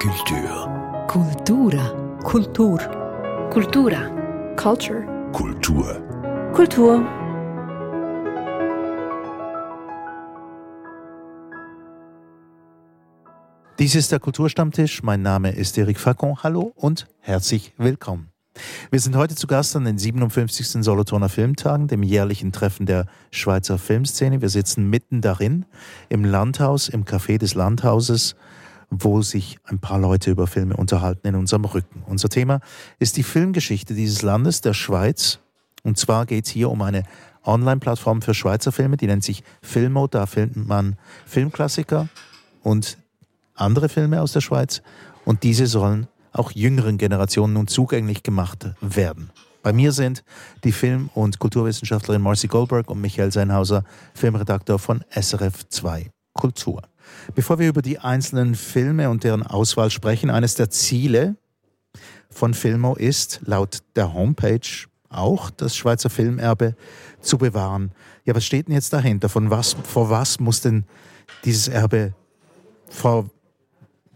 Kultur. Kultura. Kultur. Kultura. Culture. Kultur. Kultur. Dies ist der Kulturstammtisch. Mein Name ist Eric Facon. Hallo und herzlich willkommen. Wir sind heute zu Gast an den 57. Solothurner Filmtagen, dem jährlichen Treffen der Schweizer Filmszene. Wir sitzen mitten darin, im Landhaus, im Café des Landhauses, wo sich ein paar Leute über Filme unterhalten in unserem Rücken. Unser Thema ist die Filmgeschichte dieses Landes, der Schweiz. Und zwar geht es hier um eine Online-Plattform für Schweizer Filme, die nennt sich Filmo. Da findet man Filmklassiker und andere Filme aus der Schweiz und diese sollen auch jüngeren Generationen nun zugänglich gemacht werden. Bei mir sind die Film- und Kulturwissenschaftlerin Marcy Goldberg und Michael Seinhauser, Filmredakteur von SRF 2 Kultur. Bevor wir über die einzelnen Filme und deren Auswahl sprechen, eines der Ziele von Filmo ist, laut der Homepage auch, das Schweizer Filmerbe zu bewahren. Ja, was steht denn jetzt dahinter? Von was, vor was muss denn dieses Erbe, vor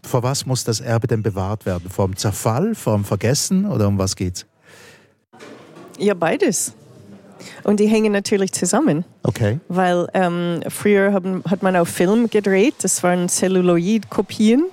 vor was muss das Erbe denn bewahrt werden? Vor dem Zerfall, vor dem Vergessen oder um was geht's? Ja, beides. Und die hängen natürlich zusammen. Okay. Weil ähm, früher haben, hat man auf Film gedreht, das waren Celluloid-Kopien.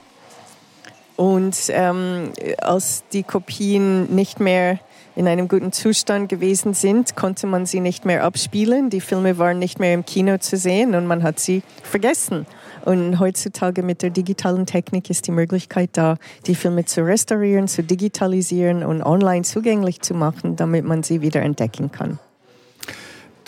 Und ähm, als die Kopien nicht mehr in einem guten Zustand gewesen sind, konnte man sie nicht mehr abspielen. Die Filme waren nicht mehr im Kino zu sehen und man hat sie vergessen. Und heutzutage mit der digitalen Technik ist die Möglichkeit da, die Filme zu restaurieren, zu digitalisieren und online zugänglich zu machen, damit man sie wieder entdecken kann.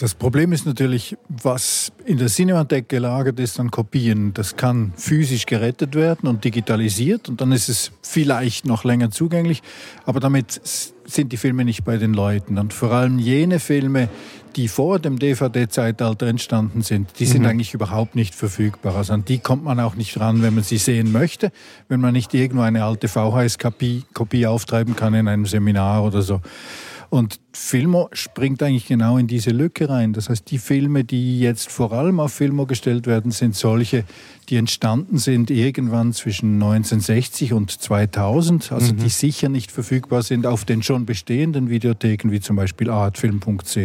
Das Problem ist natürlich, was in der Cinemathek gelagert ist an Kopien, das kann physisch gerettet werden und digitalisiert und dann ist es vielleicht noch länger zugänglich, aber damit sind die Filme nicht bei den Leuten. Und vor allem jene Filme, die vor dem DVD-Zeitalter entstanden sind, die sind mhm. eigentlich überhaupt nicht verfügbar. Also an die kommt man auch nicht ran, wenn man sie sehen möchte, wenn man nicht irgendwo eine alte VHS-Kopie auftreiben kann in einem Seminar oder so. Und Filmo springt eigentlich genau in diese Lücke rein. Das heißt, die Filme, die jetzt vor allem auf Filmo gestellt werden, sind solche, die entstanden sind irgendwann zwischen 1960 und 2000, also mhm. die sicher nicht verfügbar sind auf den schon bestehenden Videotheken, wie zum Beispiel artfilm.ch.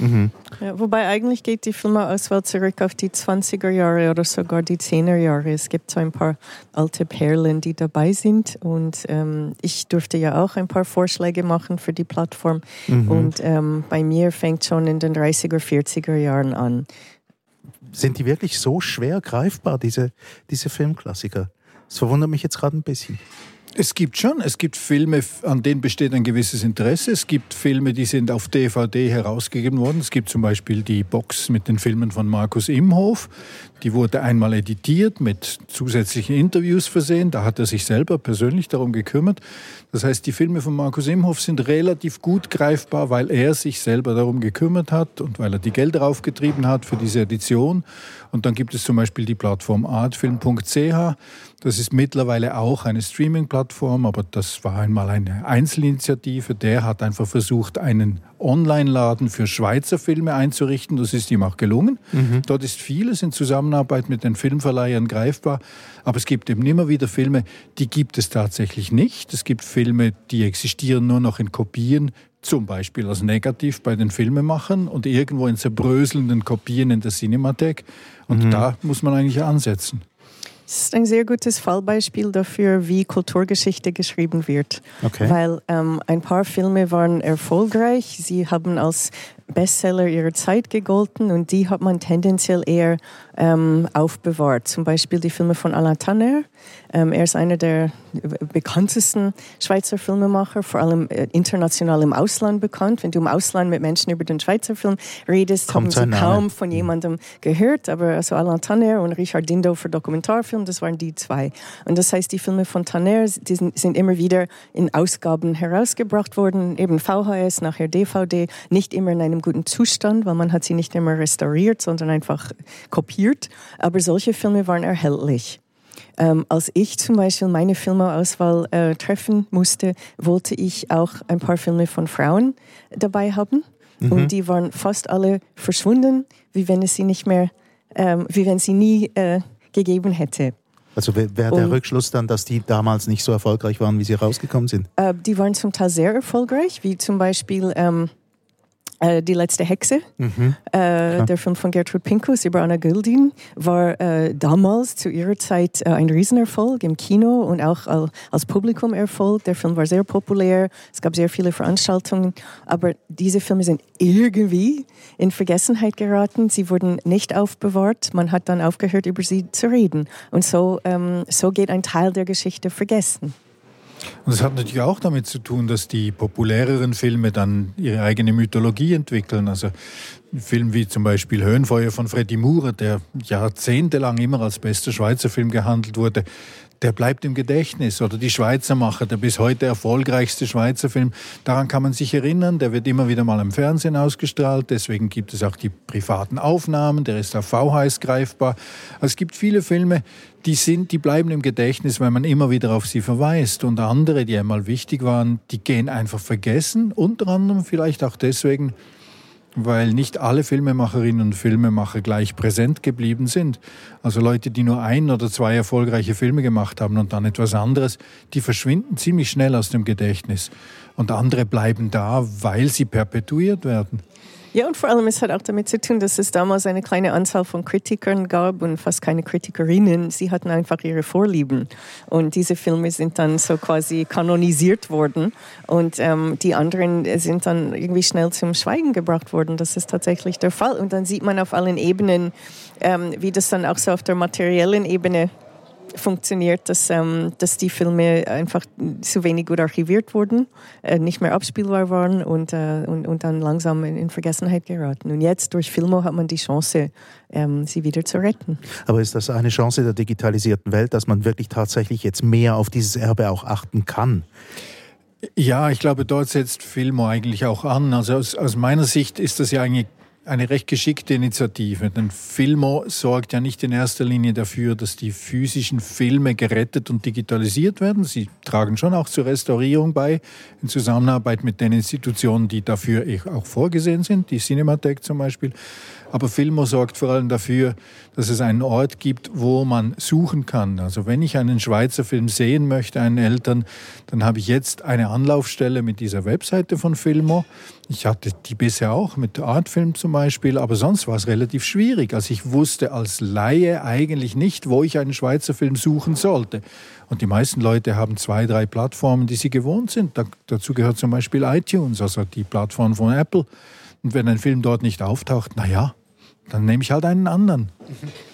Mhm. Ja, wobei eigentlich geht die Filmauswahl zurück auf die 20er Jahre oder sogar die 10er Jahre. Es gibt so ein paar alte Perlen, die dabei sind und ähm, ich durfte ja auch ein paar Vorschläge machen für die Plattform mhm. und ähm, bei mir fängt schon in den 30er, 40er Jahren an sind die wirklich so schwer greifbar, diese, diese Filmklassiker? Das verwundert mich jetzt gerade ein bisschen. Es gibt schon, es gibt Filme, an denen besteht ein gewisses Interesse. Es gibt Filme, die sind auf DVD herausgegeben worden. Es gibt zum Beispiel die Box mit den Filmen von Markus Imhof. Die wurde einmal editiert, mit zusätzlichen Interviews versehen. Da hat er sich selber persönlich darum gekümmert. Das heißt, die Filme von Markus Imhoff sind relativ gut greifbar, weil er sich selber darum gekümmert hat und weil er die Gelder aufgetrieben hat für diese Edition. Und dann gibt es zum Beispiel die Plattform artfilm.ch. Das ist mittlerweile auch eine Streaming-Plattform, aber das war einmal eine Einzelinitiative. Der hat einfach versucht, einen Online-Laden für Schweizer Filme einzurichten. Das ist ihm auch gelungen. Mhm. Dort ist vieles in Zusammenarbeit mit den Filmverleihern greifbar. Aber es gibt eben immer wieder Filme, die gibt es tatsächlich nicht. Es gibt Filme, die existieren nur noch in Kopien, zum Beispiel als negativ bei den Filmemachern und irgendwo in zerbröselnden Kopien in der Cinemathek. Und mhm. da muss man eigentlich ansetzen. Das ist ein sehr gutes Fallbeispiel dafür, wie Kulturgeschichte geschrieben wird. Okay. Weil ähm, ein paar Filme waren erfolgreich, sie haben als Bestseller ihrer Zeit gegolten und die hat man tendenziell eher ähm, aufbewahrt. Zum Beispiel die Filme von Alain Tanner. Ähm, er ist einer der bekanntesten Schweizer Filmemacher, vor allem äh, international im Ausland bekannt. Wenn du im Ausland mit Menschen über den Schweizer Film redest, Kommt haben sie kaum von mhm. jemandem gehört. Aber also Alain Tanner und Richard Dindo für Dokumentarfilm, das waren die zwei. Und das heißt, die Filme von Tanner sind, sind immer wieder in Ausgaben herausgebracht worden, eben VHS, nachher DVD, nicht immer in einem guten Zustand, weil man hat sie nicht immer restauriert, sondern einfach kopiert. Aber solche Filme waren erhältlich. Ähm, als ich zum Beispiel meine Filmeauswahl äh, treffen musste, wollte ich auch ein paar Filme von Frauen dabei haben. Mhm. Und die waren fast alle verschwunden, wie wenn es sie nicht mehr, ähm, wie wenn sie nie äh, gegeben hätte. Also wäre der Rückschluss dann, dass die damals nicht so erfolgreich waren, wie sie rausgekommen sind? Äh, die waren zum Teil sehr erfolgreich, wie zum Beispiel ähm, äh, Die letzte Hexe. Äh, der Film von Gertrud Pinkus über Anna Gildin war äh, damals zu ihrer Zeit äh, ein Riesenerfolg im Kino und auch al- als Publikumerfolg. Der Film war sehr populär, es gab sehr viele Veranstaltungen, aber diese Filme sind irgendwie in Vergessenheit geraten. Sie wurden nicht aufbewahrt, man hat dann aufgehört, über sie zu reden. Und so, ähm, so geht ein Teil der Geschichte vergessen. Und es hat natürlich auch damit zu tun, dass die populäreren Filme dann ihre eigene Mythologie entwickeln. Also Film wie zum Beispiel Höhenfeuer von Freddy Moore, der jahrzehntelang immer als bester Schweizer Film gehandelt wurde, der bleibt im Gedächtnis. Oder die Schweizer Macher, der bis heute erfolgreichste Schweizer Film, daran kann man sich erinnern, der wird immer wieder mal im Fernsehen ausgestrahlt, deswegen gibt es auch die privaten Aufnahmen, der ist auf VHS greifbar. Also es gibt viele Filme, die sind, die bleiben im Gedächtnis, weil man immer wieder auf sie verweist. Und andere, die einmal wichtig waren, die gehen einfach vergessen. Unter anderem vielleicht auch deswegen, weil nicht alle Filmemacherinnen und Filmemacher gleich präsent geblieben sind. Also Leute, die nur ein oder zwei erfolgreiche Filme gemacht haben und dann etwas anderes, die verschwinden ziemlich schnell aus dem Gedächtnis. Und andere bleiben da, weil sie perpetuiert werden. Ja, und vor allem es hat auch damit zu tun, dass es damals eine kleine Anzahl von Kritikern gab und fast keine Kritikerinnen. Sie hatten einfach ihre Vorlieben. Und diese Filme sind dann so quasi kanonisiert worden. Und ähm, die anderen sind dann irgendwie schnell zum Schweigen gebracht worden. Das ist tatsächlich der Fall. Und dann sieht man auf allen Ebenen, ähm, wie das dann auch so auf der materiellen Ebene funktioniert, dass, ähm, dass die Filme einfach zu wenig gut archiviert wurden, äh, nicht mehr abspielbar waren und, äh, und, und dann langsam in, in Vergessenheit geraten. Und jetzt durch Filmo hat man die Chance, ähm, sie wieder zu retten. Aber ist das eine Chance der digitalisierten Welt, dass man wirklich tatsächlich jetzt mehr auf dieses Erbe auch achten kann? Ja, ich glaube, dort setzt Filmo eigentlich auch an. Also aus, aus meiner Sicht ist das ja eigentlich eine recht geschickte Initiative. Denn Filmo sorgt ja nicht in erster Linie dafür, dass die physischen Filme gerettet und digitalisiert werden. Sie tragen schon auch zur Restaurierung bei, in Zusammenarbeit mit den Institutionen, die dafür eh auch vorgesehen sind, die Cinemathek zum Beispiel. Aber Filmo sorgt vor allem dafür, dass es einen Ort gibt, wo man suchen kann. Also wenn ich einen Schweizer Film sehen möchte, einen Eltern, dann habe ich jetzt eine Anlaufstelle mit dieser Webseite von Filmo. Ich hatte die bisher auch mit Artfilm zum Beispiel, aber sonst war es relativ schwierig. Also ich wusste als Laie eigentlich nicht, wo ich einen Schweizer Film suchen sollte. Und die meisten Leute haben zwei, drei Plattformen, die sie gewohnt sind. Da, dazu gehört zum Beispiel iTunes, also die Plattform von Apple. Und wenn ein Film dort nicht auftaucht, na ja, dann nehme ich halt einen anderen.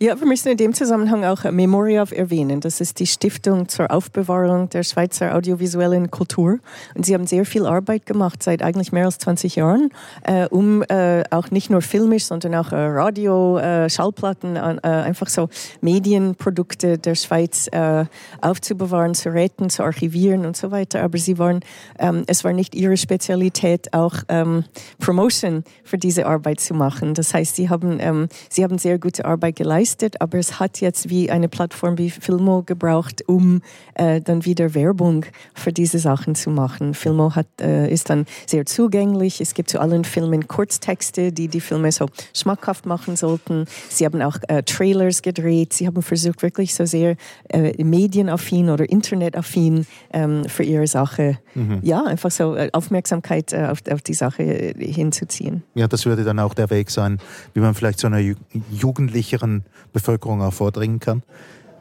Ja, wir müssen in dem Zusammenhang auch Memoriav erwähnen. Das ist die Stiftung zur Aufbewahrung der Schweizer audiovisuellen Kultur. Und sie haben sehr viel Arbeit gemacht, seit eigentlich mehr als 20 Jahren, äh, um äh, auch nicht nur filmisch, sondern auch äh, Radio, äh, Schallplatten, äh, einfach so Medienprodukte der Schweiz äh, aufzubewahren, zu retten, zu archivieren und so weiter. Aber sie waren, ähm, es war nicht ihre Spezialität, auch ähm, Promotion für diese Arbeit zu machen. Das heißt, sie haben, ähm, sie haben sehr gute Arbeit geleistet geleistet, aber es hat jetzt wie eine Plattform wie Filmo gebraucht, um äh, dann wieder Werbung für diese Sachen zu machen. Filmo hat, äh, ist dann sehr zugänglich. Es gibt zu allen Filmen Kurztexte, die die Filme so schmackhaft machen sollten. Sie haben auch äh, Trailers gedreht. Sie haben versucht, wirklich so sehr äh, medienaffin oder internetaffin ähm, für ihre Sache, mhm. ja, einfach so äh, Aufmerksamkeit äh, auf, auf die Sache hinzuziehen. Ja, das würde dann auch der Weg sein, wie man vielleicht zu einer ju jugendlicheren Bevölkerung auch vordringen kann.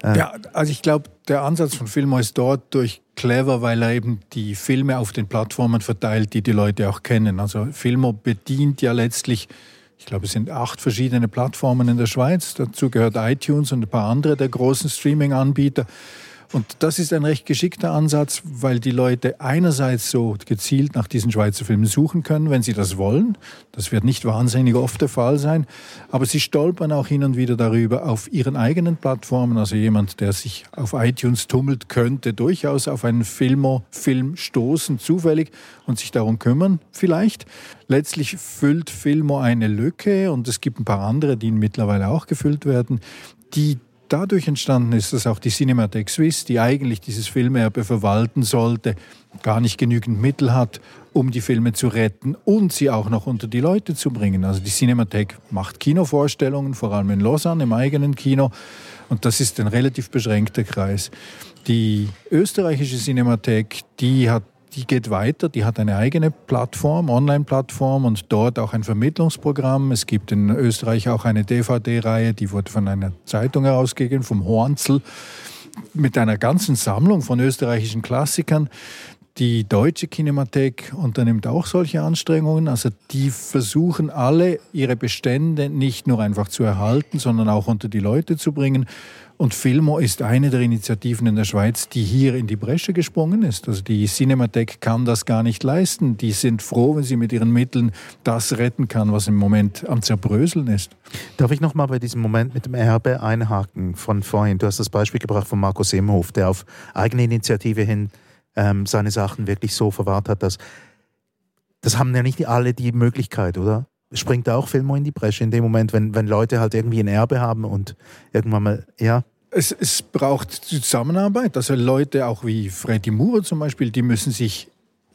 Äh ja, also ich glaube, der Ansatz von Filmo ist dort durch clever, weil er eben die Filme auf den Plattformen verteilt, die die Leute auch kennen. Also Filmo bedient ja letztlich, ich glaube, es sind acht verschiedene Plattformen in der Schweiz. Dazu gehört iTunes und ein paar andere der großen Streaming-Anbieter. Und das ist ein recht geschickter Ansatz, weil die Leute einerseits so gezielt nach diesen Schweizer Filmen suchen können, wenn sie das wollen. Das wird nicht wahnsinnig oft der Fall sein. Aber sie stolpern auch hin und wieder darüber auf ihren eigenen Plattformen. Also jemand, der sich auf iTunes tummelt, könnte durchaus auf einen Filmo-Film stoßen, zufällig, und sich darum kümmern, vielleicht. Letztlich füllt Filmo eine Lücke und es gibt ein paar andere, die mittlerweile auch gefüllt werden, die dadurch entstanden ist, dass auch die Cinematheque Suisse, die eigentlich dieses Filmerbe verwalten sollte, gar nicht genügend Mittel hat, um die Filme zu retten und sie auch noch unter die Leute zu bringen. Also die Cinematheque macht Kinovorstellungen, vor allem in Lausanne im eigenen Kino. Und das ist ein relativ beschränkter Kreis. Die österreichische Cinemathek, die hat die geht weiter, die hat eine eigene Plattform, Online-Plattform und dort auch ein Vermittlungsprogramm. Es gibt in Österreich auch eine DVD-Reihe, die wurde von einer Zeitung herausgegeben, vom Hornzel, mit einer ganzen Sammlung von österreichischen Klassikern. Die deutsche Kinemathek unternimmt auch solche Anstrengungen. Also die versuchen alle, ihre Bestände nicht nur einfach zu erhalten, sondern auch unter die Leute zu bringen. Und Filmo ist eine der Initiativen in der Schweiz, die hier in die Bresche gesprungen ist. Also die Cinemathek kann das gar nicht leisten. Die sind froh, wenn sie mit ihren Mitteln das retten kann, was im Moment am Zerbröseln ist. Darf ich noch mal bei diesem Moment mit dem Erbe einhaken von vorhin? Du hast das Beispiel gebracht von Markus Imhof, der auf eigene Initiative hin ähm, seine Sachen wirklich so verwahrt hat, dass das haben ja nicht alle die Möglichkeit, oder? Springt da auch Filmo in die Bresche in dem Moment, wenn, wenn Leute halt irgendwie ein Erbe haben und irgendwann mal, ja? Es, es braucht Zusammenarbeit. Also Leute auch wie Freddy Moore zum Beispiel, die müssen sich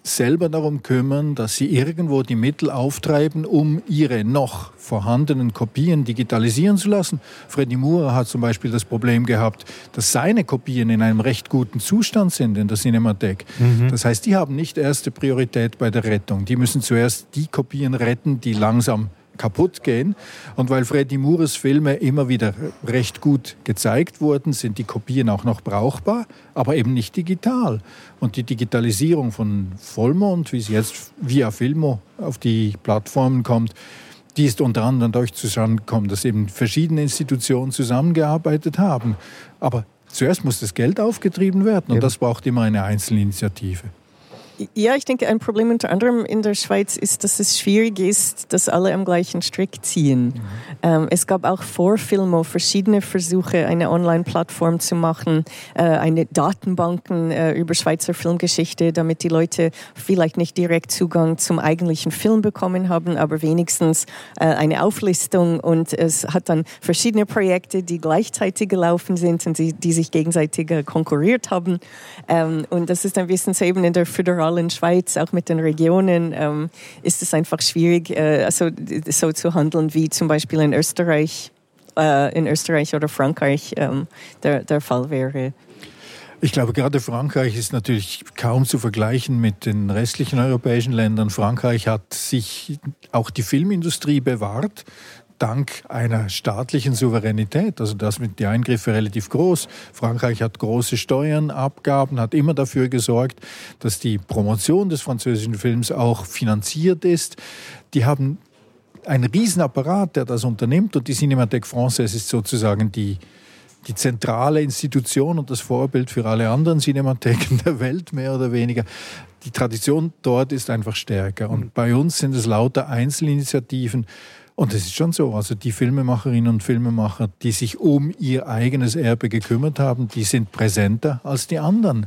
selber darum kümmern, dass sie irgendwo die Mittel auftreiben, um ihre noch vorhandenen Kopien digitalisieren zu lassen. Freddy Moore hat zum Beispiel das Problem gehabt, dass seine Kopien in einem recht guten Zustand sind in der Cinemathek. Mhm. Das heißt, die haben nicht erste Priorität bei der Rettung. Die müssen zuerst die Kopien retten, die langsam kaputt gehen. Und weil Freddy Moores Filme immer wieder recht gut gezeigt wurden, sind die Kopien auch noch brauchbar, aber eben nicht digital. Und die Digitalisierung von Vollmond, wie sie jetzt via Filmo auf die Plattformen kommt, die ist unter anderem dadurch zusammengekommen, dass eben verschiedene Institutionen zusammengearbeitet haben. Aber zuerst muss das Geld aufgetrieben werden und das braucht immer eine Einzelinitiative. Ja, ich denke, ein Problem unter anderem in der Schweiz ist, dass es schwierig ist, dass alle am gleichen Strick ziehen. Mhm. Ähm, es gab auch vor Filmo verschiedene Versuche, eine Online-Plattform zu machen, äh, eine Datenbanken äh, über Schweizer Filmgeschichte, damit die Leute vielleicht nicht direkt Zugang zum eigentlichen Film bekommen haben, aber wenigstens äh, eine Auflistung. Und es hat dann verschiedene Projekte, die gleichzeitig gelaufen sind und die, die sich gegenseitig äh, konkurriert haben. Ähm, und das ist ein bisschen so eben in der Föderation in Schweiz, auch mit den Regionen, ähm, ist es einfach schwierig, äh, also, so zu handeln wie zum Beispiel in Österreich, äh, in Österreich oder Frankreich ähm, der, der Fall wäre. Ich glaube, gerade Frankreich ist natürlich kaum zu vergleichen mit den restlichen europäischen Ländern. Frankreich hat sich auch die Filmindustrie bewahrt dank einer staatlichen Souveränität. Also das mit die Eingriffe relativ groß. Frankreich hat große Steuern, Abgaben, hat immer dafür gesorgt, dass die Promotion des französischen Films auch finanziert ist. Die haben einen Riesenapparat, der das unternimmt und die Cinémathèque Française ist sozusagen die, die zentrale Institution und das Vorbild für alle anderen Cinematheken der Welt, mehr oder weniger. Die Tradition dort ist einfach stärker. Und bei uns sind es lauter Einzelinitiativen, und es ist schon so, also die Filmemacherinnen und Filmemacher, die sich um ihr eigenes Erbe gekümmert haben, die sind präsenter als die anderen.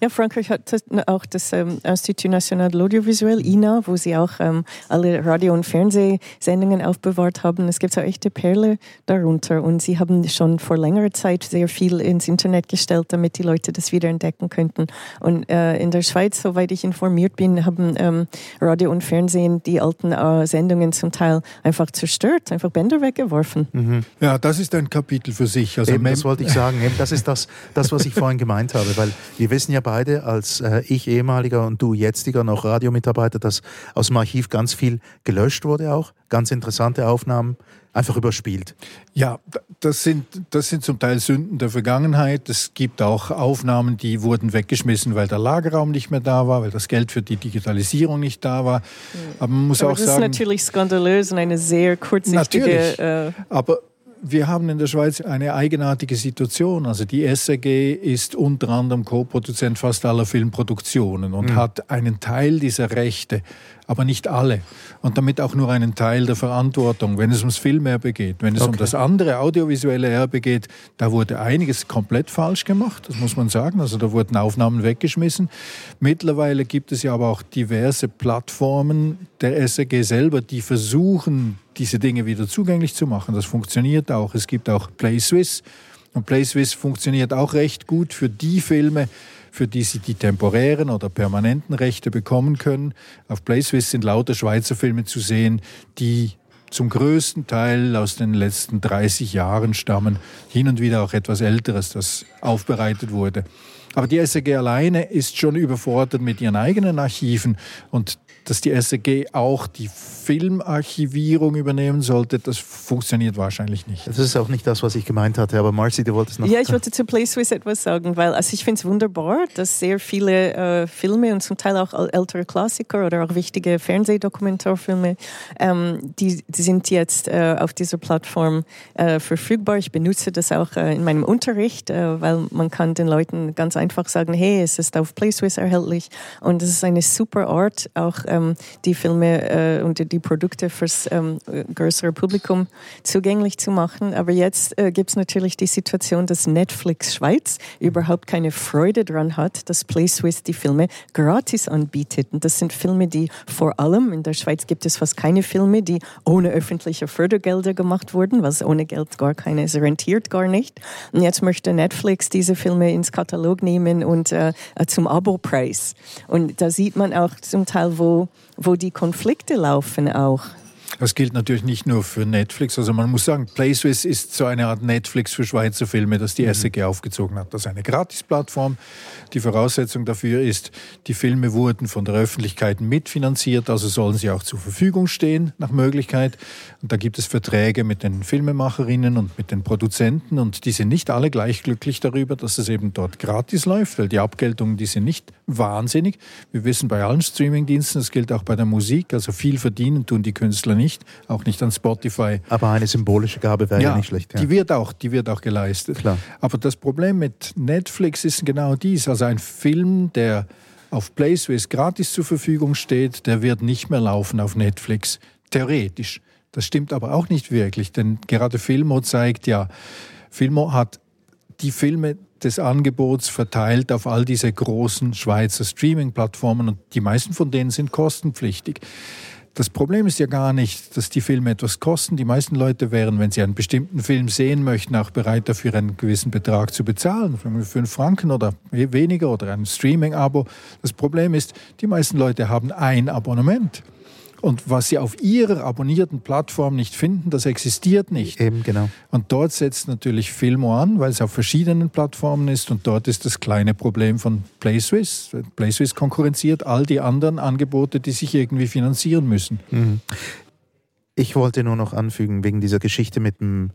Ja, Frankreich hat auch das ähm, Institut National de l'Audiovisuel, INA, wo sie auch ähm, alle Radio- und Fernsehsendungen aufbewahrt haben. Es gibt so echte Perle darunter und sie haben schon vor längerer Zeit sehr viel ins Internet gestellt, damit die Leute das wieder entdecken könnten. Und äh, in der Schweiz, soweit ich informiert bin, haben ähm, Radio und Fernsehen die alten äh, Sendungen zum Teil einfach zerstört, einfach Bänder weggeworfen. Mhm. Ja, das ist ein Kapitel für sich. Also eben, das wollte ich sagen. Eben, das ist das, das, was ich vorhin gemeint habe, weil wir wissen ja beide, als äh, ich ehemaliger und du jetziger noch Radiomitarbeiter, dass aus dem Archiv ganz viel gelöscht wurde auch, ganz interessante Aufnahmen einfach überspielt. Ja, das sind, das sind zum Teil Sünden der Vergangenheit. Es gibt auch Aufnahmen, die wurden weggeschmissen, weil der Lagerraum nicht mehr da war, weil das Geld für die Digitalisierung nicht da war. Aber man muss aber auch das sagen... Das ist natürlich skandalös und eine sehr kurzsichtige... Natürlich, äh, aber wir haben in der Schweiz eine eigenartige Situation. Also die SAG ist unter anderem Co-Produzent fast aller Filmproduktionen und mhm. hat einen Teil dieser Rechte aber nicht alle. Und damit auch nur einen Teil der Verantwortung, wenn es ums Filmerbe geht. Wenn es okay. um das andere audiovisuelle Erbe geht, da wurde einiges komplett falsch gemacht, das muss man sagen. Also da wurden Aufnahmen weggeschmissen. Mittlerweile gibt es ja aber auch diverse Plattformen der SAG selber, die versuchen, diese Dinge wieder zugänglich zu machen. Das funktioniert auch. Es gibt auch Play Swiss Und PlaySwiss funktioniert auch recht gut für die Filme, für die sie die temporären oder permanenten Rechte bekommen können. Auf PlaySwiss sind lauter Schweizer Filme zu sehen, die zum größten Teil aus den letzten 30 Jahren stammen, hin und wieder auch etwas Älteres, das aufbereitet wurde. Aber die SRG alleine ist schon überfordert mit ihren eigenen Archiven und dass die SRG auch die Filmarchivierung übernehmen sollte, das funktioniert wahrscheinlich nicht. Das ist auch nicht das, was ich gemeint hatte, aber Marcy, du wolltest noch... Ja, ich wollte zu PlaySwiss etwas sagen, weil also ich finde es wunderbar, dass sehr viele äh, Filme und zum Teil auch ältere Klassiker oder auch wichtige Fernsehdokumentarfilme, ähm, die, die, sind jetzt äh, auf dieser Plattform äh, verfügbar. Ich benutze das auch äh, in meinem Unterricht, äh, weil man kann den Leuten ganz einfach sagen, hey, es ist auf PlaySwiss erhältlich und es ist eine super Art, auch ähm, die Filme äh, und die Produkte fürs ähm, größere Publikum zugänglich zu machen. Aber jetzt äh, gibt es natürlich die Situation, dass Netflix Schweiz überhaupt keine Freude daran hat, dass PlaySwiss die Filme gratis anbietet. Und das sind Filme, die vor allem in der Schweiz gibt es fast keine Filme, die ohne öffentliche Fördergelder gemacht wurden, was ohne Geld gar keine, es rentiert gar nicht. Und jetzt möchte Netflix diese Filme ins Katalog nehmen und äh, zum Abo-Preis. Und da sieht man auch zum Teil, wo, wo die Konflikte laufen auch. Das gilt natürlich nicht nur für Netflix. Also man muss sagen, PlaySwiss ist so eine Art Netflix für Schweizer Filme, das die mhm. SEG aufgezogen hat. Das ist eine Gratisplattform. Die Voraussetzung dafür ist, die Filme wurden von der Öffentlichkeit mitfinanziert, also sollen sie auch zur Verfügung stehen nach Möglichkeit. Und da gibt es Verträge mit den Filmemacherinnen und mit den Produzenten und die sind nicht alle gleich glücklich darüber, dass es eben dort gratis läuft, weil die Abgeltungen, die sind nicht wahnsinnig. Wir wissen bei allen Streamingdiensten, das gilt auch bei der Musik, also viel verdienen tun die Künstler nicht, auch nicht an Spotify. Aber eine symbolische Gabe wäre ja, ja, nicht schlecht. Ja. Die wird auch, die wird auch geleistet. Klar. Aber das Problem mit Netflix ist genau dies. Also ein Film, der auf PlaySwiss gratis zur Verfügung steht, der wird nicht mehr laufen auf Netflix. Theoretisch. Das stimmt aber auch nicht wirklich, denn gerade Filmo zeigt ja, Filmo hat die Filme des Angebots verteilt auf all diese großen Schweizer Streaming-Plattformen und die meisten von denen sind kostenpflichtig. Das Problem ist ja gar nicht, dass die Filme etwas kosten. Die meisten Leute wären, wenn sie einen bestimmten Film sehen möchten, auch bereit dafür einen gewissen Betrag zu bezahlen. Fünf Franken oder weniger oder ein Streaming-Abo. Das Problem ist, die meisten Leute haben ein Abonnement. Und was sie auf ihrer abonnierten Plattform nicht finden, das existiert nicht. Eben, genau. Und dort setzt natürlich Filmo an, weil es auf verschiedenen Plattformen ist. Und dort ist das kleine Problem von PlaySwiss. PlaySwiss konkurrenziert all die anderen Angebote, die sich irgendwie finanzieren müssen. Mhm. Ich wollte nur noch anfügen, wegen dieser Geschichte mit dem,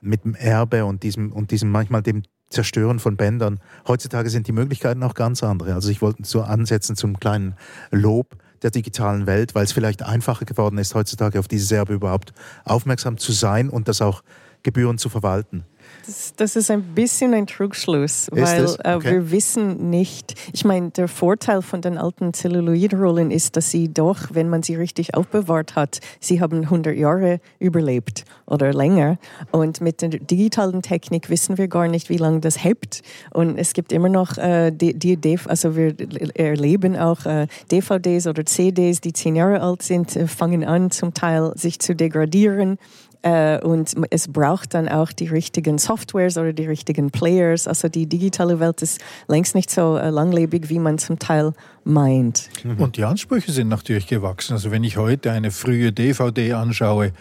mit dem Erbe und diesem, und diesem manchmal dem Zerstören von Bändern. Heutzutage sind die Möglichkeiten auch ganz andere. Also ich wollte so ansetzen zum kleinen Lob der digitalen Welt, weil es vielleicht einfacher geworden ist, heutzutage auf diese Serbe überhaupt aufmerksam zu sein und das auch Gebühren zu verwalten. Das, das, ist ein bisschen ein Trugschluss, weil äh, okay. wir wissen nicht, ich meine, der Vorteil von den alten Zelluloidrollen ist, dass sie doch, wenn man sie richtig aufbewahrt hat, sie haben 100 Jahre überlebt oder länger. Und mit der digitalen Technik wissen wir gar nicht, wie lange das hebt. Und es gibt immer noch äh, die, die also wir erleben auch äh, DVDs oder CDs, die zehn Jahre alt sind, äh, fangen an zum Teil sich zu degradieren und es braucht dann auch die richtigen Softwares oder die richtigen Players. Also die digitale Welt ist längst nicht so äh, langlebig, wie man zum Teil meint. Mhm. Und die Ansprüche sind natürlich gewachsen. Also wenn ich heute eine frühe DVD anschaue,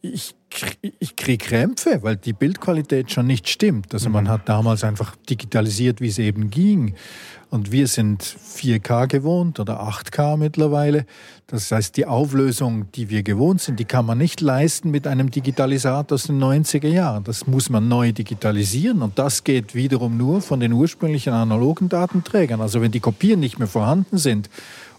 ich, ich kriege Krämpfe, weil die Bildqualität schon nicht stimmt. Also man mhm. hat damals einfach digitalisiert, wie es eben ging. Und wir sind 4K gewohnt oder 8K mittlerweile. Das heißt, die Auflösung, die wir gewohnt sind, die kann man nicht leisten mit einem Digitalisator aus den 90er Jahren. Das muss man neu digitalisieren und das geht wiederum nur von den ursprünglichen analogen Datenträgern. Also wenn die Kopien nicht mehr vorhanden sind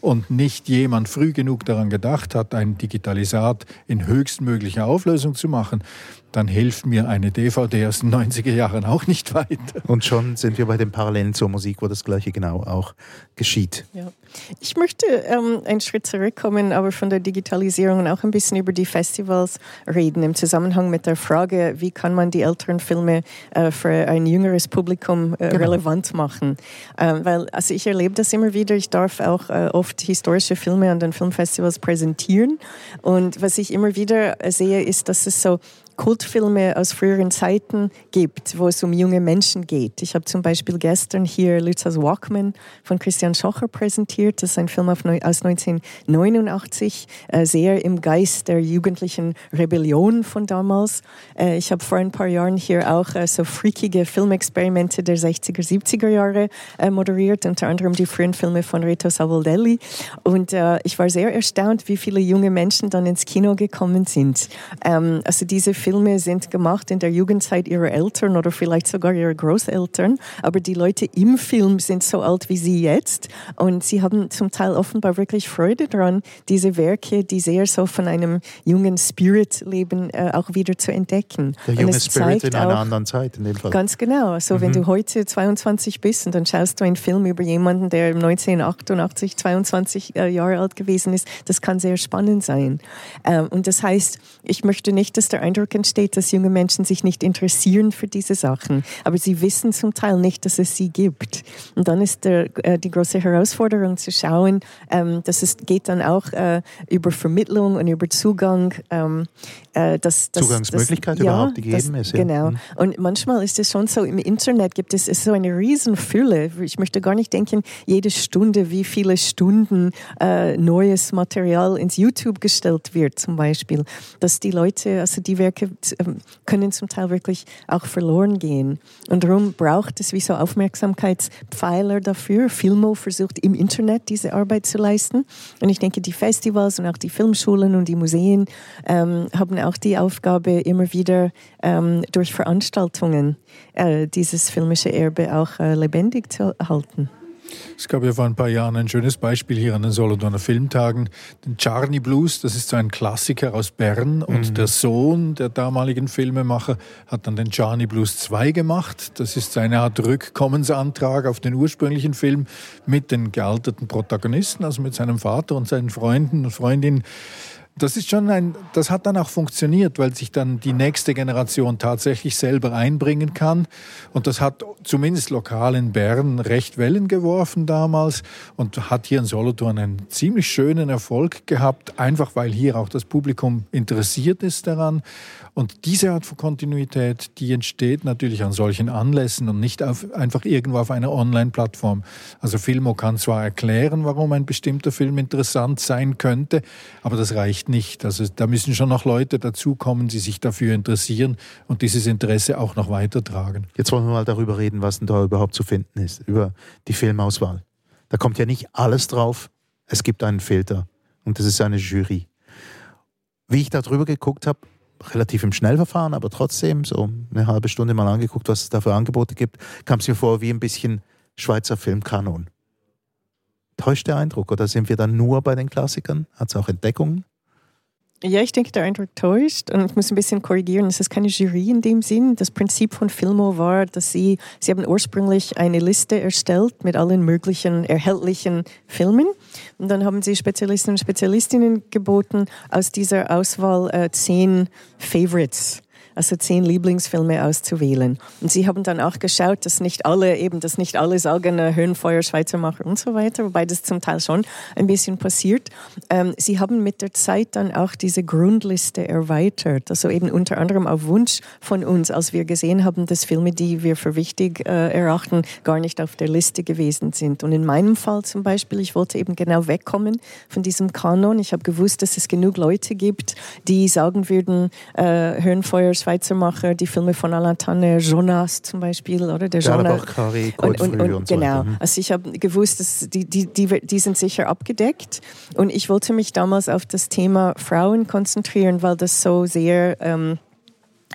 und nicht jemand früh genug daran gedacht hat, ein Digitalisat in höchstmöglicher Auflösung zu machen, dann hilft mir eine DVD aus den 90er Jahren auch nicht weiter. Und schon sind wir bei den Parallelen zur Musik, wo das Gleiche genau auch geschieht. Ja. Ich möchte ähm, einen Schritt zurückkommen, aber von der Digitalisierung auch ein bisschen über die Festivals reden, im Zusammenhang mit der Frage, wie kann man die älteren Filme äh, für ein jüngeres Publikum äh, genau. relevant machen. Ähm, weil, also ich erlebe das immer wieder, ich darf auch äh, oft historische Filme an den Filmfestivals präsentieren und was ich immer wieder sehe, ist, dass es so Kultfilme aus früheren Zeiten gibt, wo es um junge Menschen geht. Ich habe zum Beispiel gestern hier Lützers Walkman von Christian Schocher präsentiert. Das ist ein Film aus 1989, äh, sehr im Geist der jugendlichen Rebellion von damals. Äh, ich habe vor ein paar Jahren hier auch äh, so freakige Filmexperimente der 60er, 70er Jahre moderiert, unter anderem die frühen Filme von Reto Savoldelli. Und ich war sehr erstaunt, wie viele junge Menschen dann ins Kino gekommen sind. Ähm, also diese Filme sind gemacht in der Jugendzeit ihrer Eltern oder vielleicht sogar ihrer Großeltern, aber die Leute im Film sind so alt wie sie jetzt und sie haben zum Teil offenbar wirklich Freude daran, diese Werke, die sehr so von einem jungen Spirit leben, äh, auch wieder zu entdecken. Der junge Spirit in einer anderen Zeit in dem Fall. Ganz genau. Also mhm. wenn du heute 22 bist und dann schaust du einen Film über jemanden, der 1988 22 äh, Jahre alt gewesen ist, das kann sehr spannend sein. Ähm, und das heißt, ich möchte nicht, dass der Eindruck entsteht, dass junge Menschen sich nicht interessieren für diese Sachen, aber sie wissen zum Teil nicht, dass es sie gibt. Und dann ist der, äh, die große Herausforderung zu schauen, ähm, dass es geht dann auch äh, über Vermittlung und über Zugang. Ähm, äh, dass, dass, Zugangsmöglichkeit dass, überhaupt ja, gegeben das, ist. Ja. Genau. Mhm. Und manchmal ist es schon so, im Internet gibt es so eine Riesenfülle. Ich möchte gar nicht denken, jede Stunde, wie viele Stunden äh, neues Material ins YouTube gestellt wird, zum Beispiel. Dass die Leute, also die Werke ähm, können zum Teil wirklich auch verloren gehen. Und darum braucht es wie so Aufmerksamkeitspfeiler dafür. Filmo versucht im Internet diese Arbeit zu leisten. Und ich denke, die Festivals und auch die Filmschulen und die Museen ähm, haben auch die Aufgabe, immer wieder ähm, durch Veranstaltungen äh, dieses filmische Erbe auch äh, lebendig zu halten. Es gab ja vor ein paar Jahren ein schönes Beispiel hier an den Solothurner Filmtagen, den Charney Blues, das ist so ein Klassiker aus Bern und mhm. der Sohn der damaligen Filmemacher hat dann den Charney Blues 2 gemacht. Das ist eine Art Rückkommensantrag auf den ursprünglichen Film mit den gealterten Protagonisten, also mit seinem Vater und seinen Freunden und Freundinnen das ist schon ein, das hat dann auch funktioniert, weil sich dann die nächste Generation tatsächlich selber einbringen kann. Und das hat zumindest lokal in Bern recht Wellen geworfen damals und hat hier in Solothurn einen ziemlich schönen Erfolg gehabt, einfach weil hier auch das Publikum interessiert ist daran. Und diese Art von Kontinuität, die entsteht natürlich an solchen Anlässen und nicht auf, einfach irgendwo auf einer Online-Plattform. Also Filmo kann zwar erklären, warum ein bestimmter Film interessant sein könnte, aber das reicht nicht. Also da müssen schon noch Leute dazukommen, die sich dafür interessieren und dieses Interesse auch noch weitertragen. Jetzt wollen wir mal darüber reden, was denn da überhaupt zu finden ist, über die Filmauswahl. Da kommt ja nicht alles drauf. Es gibt einen Filter und das ist eine Jury. Wie ich da drüber geguckt habe, relativ im Schnellverfahren, aber trotzdem so eine halbe Stunde mal angeguckt, was es da für Angebote gibt, kam es mir vor wie ein bisschen Schweizer Filmkanon. Täuscht der Eindruck oder sind wir dann nur bei den Klassikern? Hat es auch Entdeckungen? Ja, ich denke, der Eindruck täuscht und ich muss ein bisschen korrigieren. Es ist keine Jury in dem Sinn. Das Prinzip von Filmo war, dass sie, sie haben ursprünglich eine Liste erstellt mit allen möglichen erhältlichen Filmen und dann haben sie Spezialisten und Spezialistinnen geboten, aus dieser Auswahl äh, zehn Favorites also zehn Lieblingsfilme auszuwählen. Und sie haben dann auch geschaut, dass nicht alle eben, dass nicht alle sagen, äh, Höhenfeuer, Schweizermacher und so weiter, wobei das zum Teil schon ein bisschen passiert. Ähm, sie haben mit der Zeit dann auch diese Grundliste erweitert, also eben unter anderem auf Wunsch von uns, als wir gesehen haben, dass Filme, die wir für wichtig äh, erachten, gar nicht auf der Liste gewesen sind. Und in meinem Fall zum Beispiel, ich wollte eben genau wegkommen von diesem Kanon. Ich habe gewusst, dass es genug Leute gibt, die sagen würden, äh, Höhenfeuer, Schweizer Macher, die Filme von Alain Tanner, Jonas zum Beispiel, oder? Der Jonas. Kari, und, und, und, und so genau. Weiter. Also ich habe gewusst, dass die, die, die, die sind sicher abgedeckt. Und ich wollte mich damals auf das Thema Frauen konzentrieren, weil das so sehr ähm,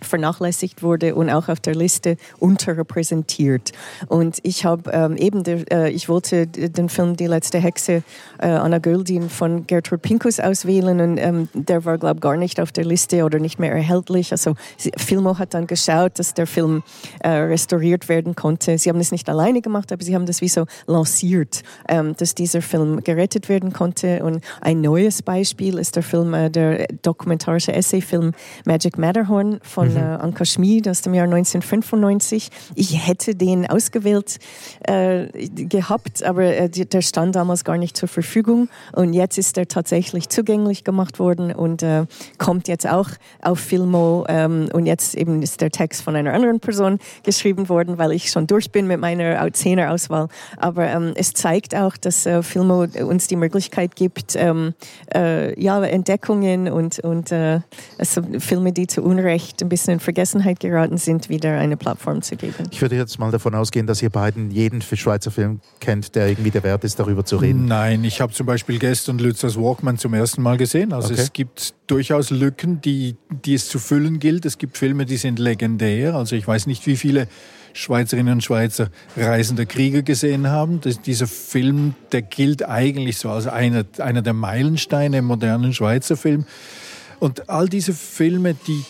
vernachlässigt wurde und auch auf der Liste unterrepräsentiert. Und ich habe ähm, eben, der, äh, ich wollte den Film Die letzte Hexe äh, Anna Göldin von Gertrud Pinkus auswählen und ähm, der war, glaube ich, gar nicht auf der Liste oder nicht mehr erhältlich. Also Filmo hat dann geschaut, dass der Film äh, restauriert werden konnte. Sie haben es nicht alleine gemacht, aber sie haben das wie so lanciert, ähm, dass dieser Film gerettet werden konnte. Und ein neues Beispiel ist der Film, äh, der dokumentarische Essayfilm Magic Matterhorn von von äh, Anka Schmid aus dem Jahr 1995. Ich hätte den ausgewählt äh, gehabt, aber äh, der stand damals gar nicht zur Verfügung und jetzt ist er tatsächlich zugänglich gemacht worden und äh, kommt jetzt auch auf Filmo ähm, und jetzt eben ist der Text von einer anderen Person geschrieben worden, weil ich schon durch bin mit meiner Zehnerauswahl. Aber ähm, es zeigt auch, dass äh, Filmo uns die Möglichkeit gibt, ähm, äh, ja, Entdeckungen und, und also Filme, die zu Unrecht ein bisschen in Vergessenheit geraten sind, wieder eine Plattform zu geben. Ich würde jetzt mal davon ausgehen, dass ihr beiden jeden Schweizer Film kennt, der irgendwie der Wert ist, darüber zu reden. Nein, ich habe zum Beispiel gestern Lützers Walkman zum ersten Mal gesehen. Also okay. es gibt durchaus Lücken, die, die es zu füllen gilt. Es gibt Filme, die sind legendär. Also ich weiß nicht, wie viele Schweizerinnen und Schweizer Reisende Krieger gesehen haben. Das, dieser Film, der gilt eigentlich so als einer, einer der Meilensteine im modernen Schweizer Film. Und all diese Filme, die,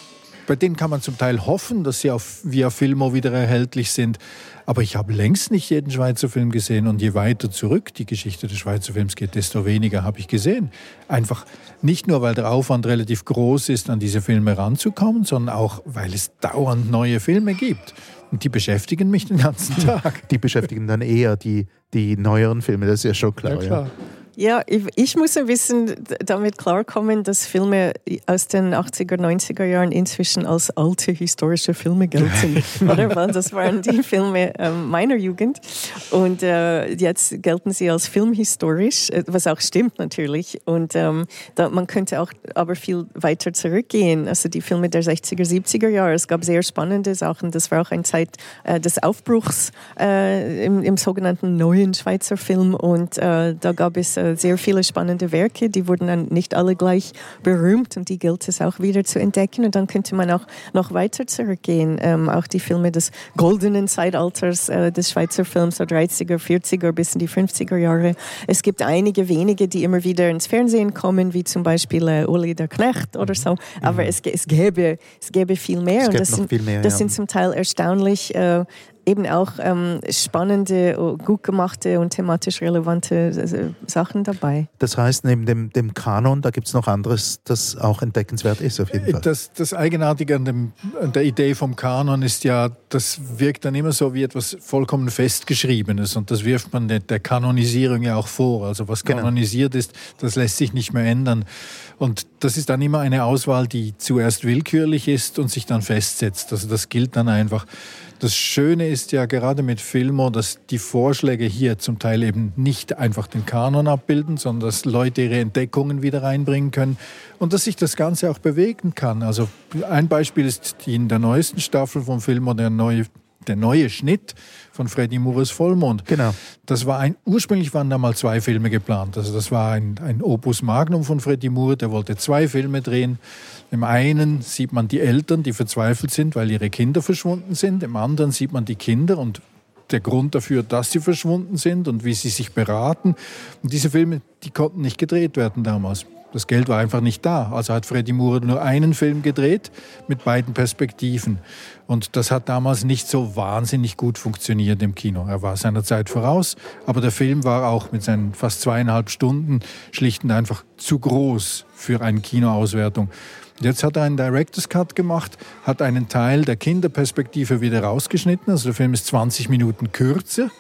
bei denen kann man zum Teil hoffen, dass sie auf, via Filmo wieder erhältlich sind. Aber ich habe längst nicht jeden Schweizer Film gesehen. Und je weiter zurück die Geschichte des Schweizer Films geht, desto weniger habe ich gesehen. Einfach nicht nur, weil der Aufwand relativ groß ist, an diese Filme ranzukommen, sondern auch, weil es dauernd neue Filme gibt. Und die beschäftigen mich den ganzen Tag. Die beschäftigen dann eher die, die neueren Filme, das ist ja schon klar. Ja, klar. Ja. Ja, ich, ich, muss ein bisschen damit klarkommen, dass Filme aus den 80er, 90er Jahren inzwischen als alte historische Filme gelten. oder? Weil das waren die Filme äh, meiner Jugend. Und äh, jetzt gelten sie als filmhistorisch, äh, was auch stimmt natürlich. Und ähm, da, man könnte auch aber viel weiter zurückgehen. Also die Filme der 60er, 70er Jahre, es gab sehr spannende Sachen. Das war auch eine Zeit äh, des Aufbruchs äh, im, im, sogenannten neuen Schweizer Film. Und äh, da gab es äh, sehr viele spannende Werke, die wurden dann nicht alle gleich berühmt und die gilt es auch wieder zu entdecken. Und dann könnte man auch noch weiter zurückgehen. Ähm, auch die Filme des goldenen Zeitalters äh, des Schweizer Films, so 30er, 40er bis in die 50er Jahre. Es gibt einige wenige, die immer wieder ins Fernsehen kommen, wie zum Beispiel äh, Uli der Knecht oder so. Aber mhm. es, es, gäbe, es gäbe viel mehr. Es und das, sind, mehr, das ja. sind zum Teil erstaunlich äh, eben auch ähm, spannende, oh, gut gemachte und thematisch relevante äh, Sachen dabei. Das heißt, neben dem, dem Kanon, da gibt es noch anderes, das auch entdeckenswert ist auf jeden Fall. Das, das Eigenartige an, dem, an der Idee vom Kanon ist ja, das wirkt dann immer so wie etwas vollkommen Festgeschriebenes und das wirft man der, der Kanonisierung ja auch vor. Also was genau. kanonisiert genau. ist, das lässt sich nicht mehr ändern. Und das ist dann immer eine Auswahl, die zuerst willkürlich ist und sich dann festsetzt. Also das gilt dann einfach. Das Schöne ist ja gerade mit Filmo, dass die Vorschläge hier zum Teil eben nicht einfach den Kanon abbilden, sondern dass Leute ihre Entdeckungen wieder reinbringen können und dass sich das Ganze auch bewegen kann. Also ein Beispiel ist die in der neuesten Staffel vom Filmo der neue der neue Schnitt von Freddy Moores Vollmond. Genau. Das war ein, ursprünglich waren da mal zwei Filme geplant. Also das war ein, ein Opus Magnum von Freddy Moore, der wollte zwei Filme drehen. Im einen sieht man die Eltern, die verzweifelt sind, weil ihre Kinder verschwunden sind. Im anderen sieht man die Kinder und der Grund dafür, dass sie verschwunden sind und wie sie sich beraten. Und diese Filme, die konnten nicht gedreht werden damals. Das Geld war einfach nicht da. Also hat Freddy Moore nur einen Film gedreht mit beiden Perspektiven. Und das hat damals nicht so wahnsinnig gut funktioniert im Kino. Er war seiner Zeit voraus, aber der Film war auch mit seinen fast zweieinhalb Stunden schlicht und einfach zu groß für eine Kinoauswertung. Jetzt hat er einen Director's Cut gemacht, hat einen Teil der Kinderperspektive wieder rausgeschnitten. Also der Film ist 20 Minuten kürzer.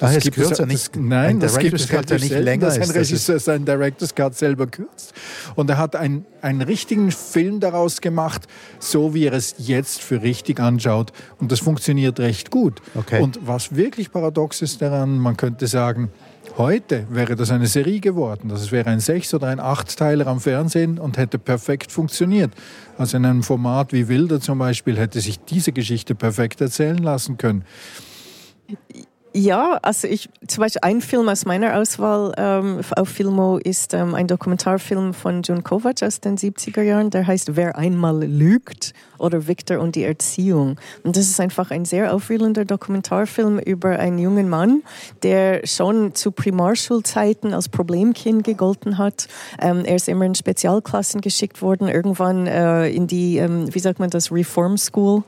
Das ah, es gibt kürzer, nicht, nein, das gibt es der nicht länger dass ein Regisseur seinen Director's Cut selber kürzt. Und er hat ein, einen richtigen Film daraus gemacht, so wie er es jetzt für richtig anschaut. Und das funktioniert recht gut. Okay. Und was wirklich paradox ist daran, man könnte sagen, Heute wäre das eine Serie geworden. Das wäre ein Sechs- oder ein Achtteiler am Fernsehen und hätte perfekt funktioniert. Also in einem Format wie Wilder zum Beispiel hätte sich diese Geschichte perfekt erzählen lassen können. Ja, also ich zum Beispiel ein Film aus meiner Auswahl ähm, auf Filmo ist ähm, ein Dokumentarfilm von John Kovac aus den 70er Jahren, der heißt Wer einmal lügt oder Victor und die Erziehung. Und das ist einfach ein sehr aufwühlender Dokumentarfilm über einen jungen Mann, der schon zu Primarschulzeiten als Problemkind gegolten hat. Ähm, er ist immer in Spezialklassen geschickt worden, irgendwann äh, in die, ähm, wie sagt man das, Reform School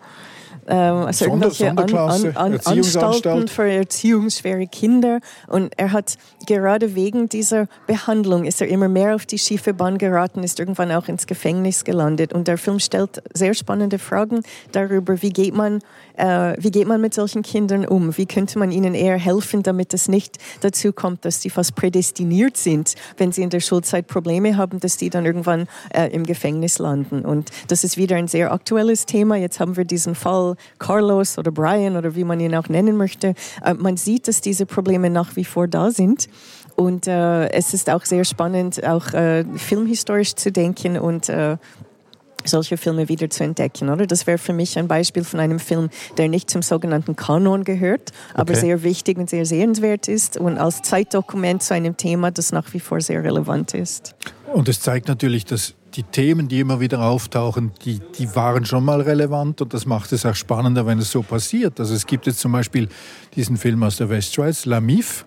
ähm, also Sonder, an, an, an, Anstalten für erziehungsschwere Kinder. Und er hat gerade wegen dieser Behandlung ist er immer mehr auf die schiefe Bahn geraten, ist irgendwann auch ins Gefängnis gelandet. Und der Film stellt sehr spannende Fragen darüber, wie geht man, äh, wie geht man mit solchen Kindern um? Wie könnte man ihnen eher helfen, damit es nicht dazu kommt, dass sie fast prädestiniert sind, wenn sie in der Schulzeit Probleme haben, dass die dann irgendwann äh, im Gefängnis landen. Und das ist wieder ein sehr aktuelles Thema. Jetzt haben wir diesen Fall Carlos oder Brian oder wie man ihn auch nennen möchte. Äh, man sieht, dass diese Probleme nach wie vor da sind. Und äh, es ist auch sehr spannend, auch äh, filmhistorisch zu denken und äh, solche Filme wieder zu entdecken, oder? Das wäre für mich ein Beispiel von einem Film, der nicht zum sogenannten Kanon gehört, aber okay. sehr wichtig und sehr sehenswert ist und als Zeitdokument zu einem Thema, das nach wie vor sehr relevant ist. Und es zeigt natürlich, dass die Themen, die immer wieder auftauchen, die, die waren schon mal relevant und das macht es auch spannender, wenn es so passiert. Also es gibt jetzt zum Beispiel diesen Film aus der Westschweiz, La Mif.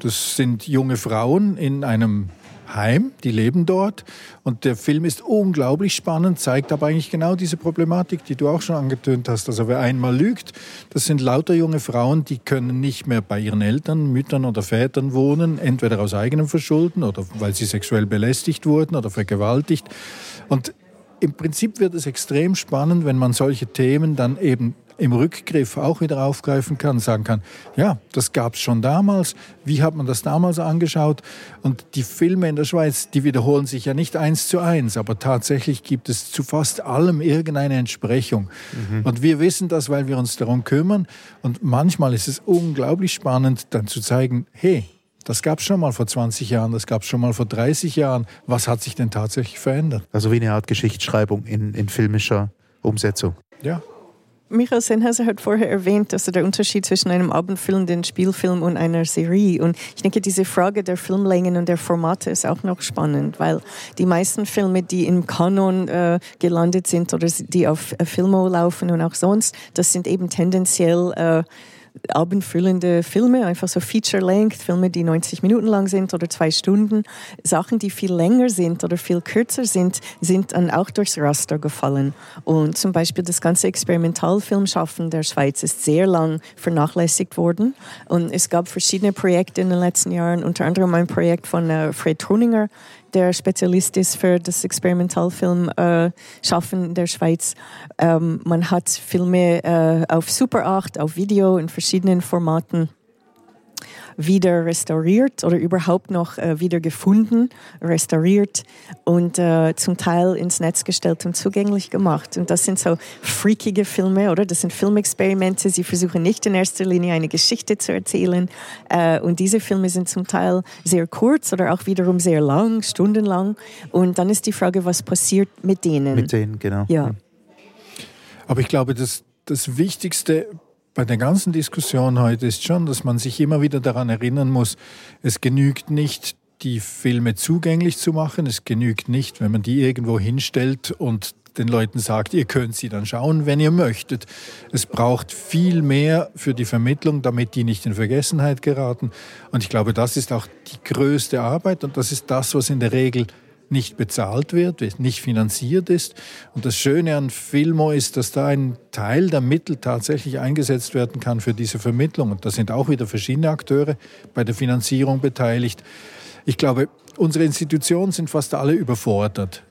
Das sind junge Frauen in einem heim, die leben dort. Und der Film ist unglaublich spannend, zeigt aber eigentlich genau diese Problematik, die du auch schon angetönt hast. Also wer einmal lügt, das sind lauter junge Frauen, die können nicht mehr bei ihren Eltern, Müttern oder Vätern wohnen, entweder aus eigenem Verschulden oder weil sie sexuell belästigt wurden oder vergewaltigt. Und im Prinzip wird es extrem spannend, wenn man solche Themen dann eben im Rückgriff auch wieder aufgreifen kann, sagen kann, ja, das gab es schon damals, wie hat man das damals angeschaut? Und die Filme in der Schweiz, die wiederholen sich ja nicht eins zu eins, aber tatsächlich gibt es zu fast allem irgendeine Entsprechung. Mhm. Und wir wissen das, weil wir uns darum kümmern. Und manchmal ist es unglaublich spannend, dann zu zeigen, hey, das gab es schon mal vor 20 Jahren, das gab es schon mal vor 30 Jahren. Was hat sich denn tatsächlich verändert? Also wie eine Art Geschichtsschreibung in, in filmischer Umsetzung. Ja. Michael Sennheiser hat vorher erwähnt, dass der Unterschied zwischen einem Abendfilm, den Spielfilm und einer Serie. Und ich denke, diese Frage der Filmlängen und der Formate ist auch noch spannend, weil die meisten Filme, die im Kanon äh, gelandet sind oder die auf äh, Filmo laufen und auch sonst, das sind eben tendenziell äh, abendfüllende Filme, einfach so Feature-Length, Filme, die 90 Minuten lang sind oder zwei Stunden. Sachen, die viel länger sind oder viel kürzer sind, sind dann auch durchs Raster gefallen. Und zum Beispiel das ganze Experimentalfilmschaffen der Schweiz ist sehr lang vernachlässigt worden. Und es gab verschiedene Projekte in den letzten Jahren, unter anderem ein Projekt von äh, Fred Truninger, der Spezialist ist für das Experimentalfilm äh, Schaffen in der Schweiz. Ähm, man hat Filme äh, auf Super 8, auf Video in verschiedenen Formaten wieder restauriert oder überhaupt noch äh, wieder gefunden, restauriert und äh, zum Teil ins Netz gestellt und zugänglich gemacht. Und das sind so freakige Filme, oder? Das sind Filmexperimente. Sie versuchen nicht in erster Linie eine Geschichte zu erzählen. Äh, und diese Filme sind zum Teil sehr kurz oder auch wiederum sehr lang, stundenlang. Und dann ist die Frage, was passiert mit denen? Mit denen, genau. Ja. Aber ich glaube, das, das Wichtigste bei der ganzen Diskussion heute ist schon, dass man sich immer wieder daran erinnern muss, es genügt nicht, die Filme zugänglich zu machen. Es genügt nicht, wenn man die irgendwo hinstellt und den Leuten sagt, ihr könnt sie dann schauen, wenn ihr möchtet. Es braucht viel mehr für die Vermittlung, damit die nicht in Vergessenheit geraten. Und ich glaube, das ist auch die größte Arbeit und das ist das, was in der Regel nicht bezahlt wird, nicht finanziert ist. Und das Schöne an Filmo ist, dass da ein Teil der Mittel tatsächlich eingesetzt werden kann für diese Vermittlung. Und da sind auch wieder verschiedene Akteure bei der Finanzierung beteiligt. Ich glaube, unsere Institutionen sind fast alle überfordert.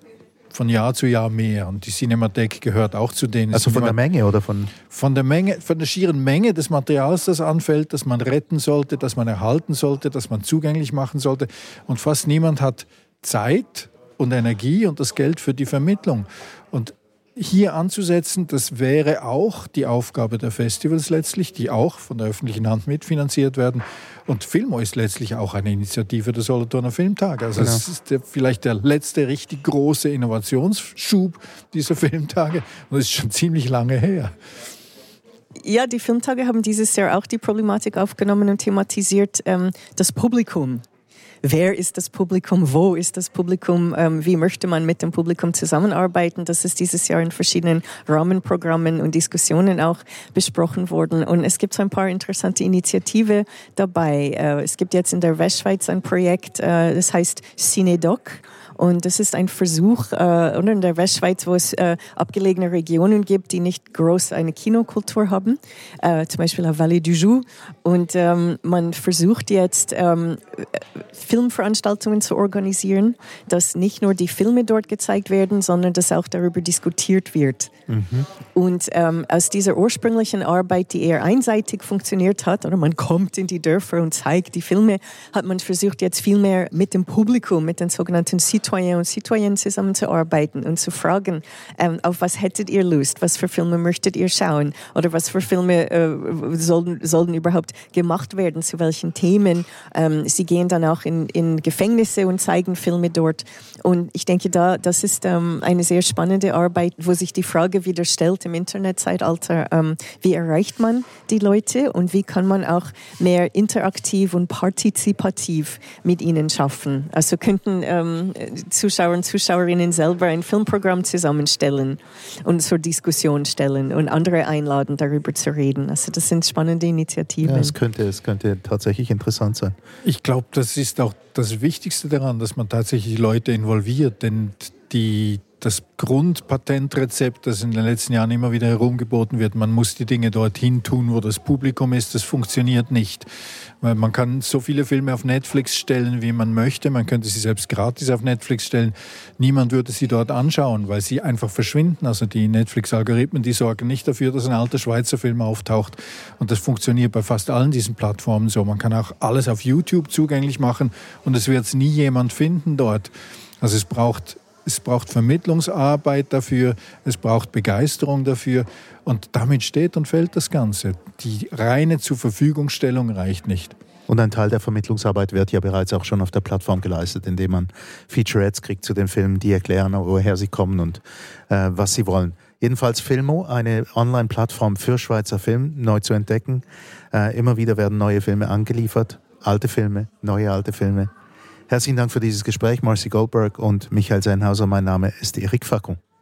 Von Jahr zu Jahr mehr. Und die Cinemathek gehört auch zu denen. Also von der Menge oder von? Von der Menge, von der schieren Menge des Materials, das anfällt, das man retten sollte, das man erhalten sollte, das man zugänglich machen sollte. Und fast niemand hat Zeit und Energie und das Geld für die Vermittlung. Und hier anzusetzen, das wäre auch die Aufgabe der Festivals letztlich, die auch von der öffentlichen Hand mitfinanziert werden. Und Filmo ist letztlich auch eine Initiative der Solothurner Filmtage. Also genau. es ist der, vielleicht der letzte richtig große Innovationsschub dieser Filmtage und es ist schon ziemlich lange her. Ja, die Filmtage haben dieses Jahr auch die Problematik aufgenommen und thematisiert, ähm, das Publikum wer ist das Publikum, wo ist das Publikum, ähm, wie möchte man mit dem Publikum zusammenarbeiten. Das ist dieses Jahr in verschiedenen Rahmenprogrammen und Diskussionen auch besprochen worden. Und es gibt so ein paar interessante Initiativen dabei. Äh, es gibt jetzt in der Westschweiz ein Projekt, äh, das heißt Cinedoc. Und das ist ein Versuch, äh, in der Westschweiz, wo es äh, abgelegene Regionen gibt, die nicht groß eine Kinokultur haben, äh, zum Beispiel la Vallée du Joux. Und ähm, man versucht jetzt, ähm, Filmveranstaltungen zu organisieren, dass nicht nur die Filme dort gezeigt werden, sondern dass auch darüber diskutiert wird. Mhm. Und ähm, aus dieser ursprünglichen Arbeit, die eher einseitig funktioniert hat, oder man kommt in die Dörfer und zeigt die Filme, hat man versucht, jetzt viel mehr mit dem Publikum, mit den sogenannten Citoyens und Citoyennes zusammenzuarbeiten und zu fragen, ähm, auf was hättet ihr Lust, was für Filme möchtet ihr schauen oder was für Filme äh, sollten, sollten überhaupt gemacht werden, zu welchen Themen. Ähm, sie gehen dann auch in, in Gefängnisse und zeigen Filme dort. Und ich denke, da, das ist ähm, eine sehr spannende Arbeit, wo sich die Frage wieder stellt im Internetzeitalter, ähm, wie erreicht man die Leute und wie kann man auch mehr interaktiv und partizipativ mit ihnen schaffen. Also könnten ähm, Zuschauer und Zuschauerinnen selber ein Filmprogramm zusammenstellen und zur Diskussion stellen und andere einladen, darüber zu reden. Also das sind spannende Initiativen. Ja, es könnte, es könnte tatsächlich interessant sein. Ich glaube, das ist auch das Wichtigste daran, dass man tatsächlich Leute involviert, denn die, das Grundpatentrezept, das in den letzten Jahren immer wieder herumgeboten wird, man muss die Dinge dorthin tun, wo das Publikum ist, das funktioniert nicht. Weil man kann so viele Filme auf Netflix stellen, wie man möchte. Man könnte sie selbst gratis auf Netflix stellen. Niemand würde sie dort anschauen, weil sie einfach verschwinden. Also die Netflix-Algorithmen, die sorgen nicht dafür, dass ein alter Schweizer Film auftaucht. Und das funktioniert bei fast allen diesen Plattformen so. Man kann auch alles auf YouTube zugänglich machen und es wird nie jemand finden dort. Also es braucht es braucht Vermittlungsarbeit dafür, es braucht Begeisterung dafür und damit steht und fällt das Ganze. Die reine Zurverfügungstellung reicht nicht. Und ein Teil der Vermittlungsarbeit wird ja bereits auch schon auf der Plattform geleistet, indem man Featurettes kriegt zu den Filmen, die erklären, woher sie kommen und äh, was sie wollen. Jedenfalls Filmo, eine Online-Plattform für Schweizer Film, neu zu entdecken. Äh, immer wieder werden neue Filme angeliefert, alte Filme, neue alte Filme. Herzlichen Dank für dieses Gespräch, Marcy Goldberg und Michael Seinhauser. Mein Name ist Erik Fackung.